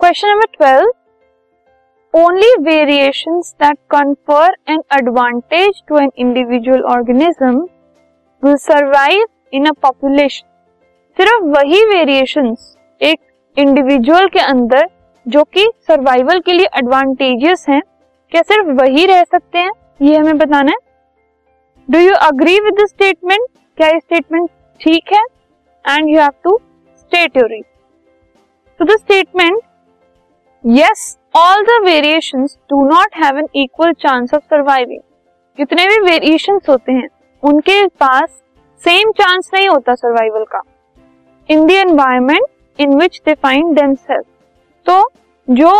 Question number twelve only variations that confer an advantage to an individual organism will survive in a population सिर्फ़ वही variations एक individual के अंदर जो कि सर्वाइवल के लिए एडवांटेजेस हैं, क्या सिर्फ़ वही रह सकते हैं? ये हमें बताना है। Do you agree with the statement क्या ये स्टेटमेंट ठीक है? And you have to state your to the statement yes all the variations do not have an equal chance of surviving जितने भी वेरिएशंस होते हैं, उनके पास सेम चांस नहीं होता सर्वाइवल का। In the environment in which they find themselves तो जो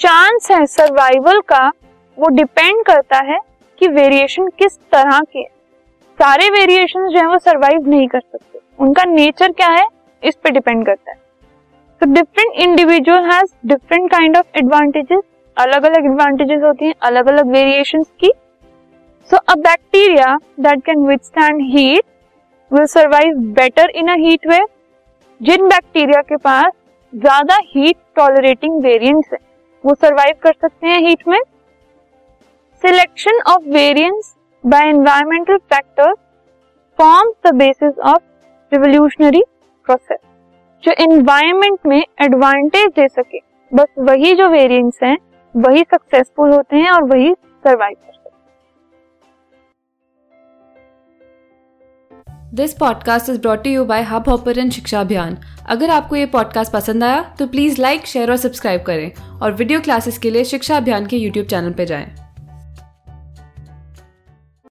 चांस है सर्वाइवल का, वो डिपेंड करता है कि वेरिएशन किस तरह के सारे वेरिएशन जो है, वो सर्वाइव नहीं कर सकते। उनका नेचर क्या है, इस पे डिपेंड करता है। तो different individual has different kind of advantages अलग अलग एडवांटेजेस होती हैं अलग अलग वेरिएशन की so a bacteria that can withstand heat will survive better in a heat wave Jin bacteria के पास ज़्यादा हीट टॉलरेटिंग वेरिएंट्स है, वो सरवाइव कर सकते हैं हीट में. Selection of variance by environmental factors forms the basis of revolutionary process जो एनवायरमेंट में एडवांटेज दे सके। बस वही जो वेरिएंट्स हैं, वही सक्सेसफुल होते हैं और वही सर्वाइव करते सकते this podcast is brought you by Hubhopper Shiksha Abhiyan अगर आपको ये पॉडकास्ट पसंद आया तो प्लीज़ लाइक शेयर और सब्सक्राइब करें। और वीडियो क्लासेस के लिए शिक्षा अभियान के यूट्यूब चैनल पर जाएँ।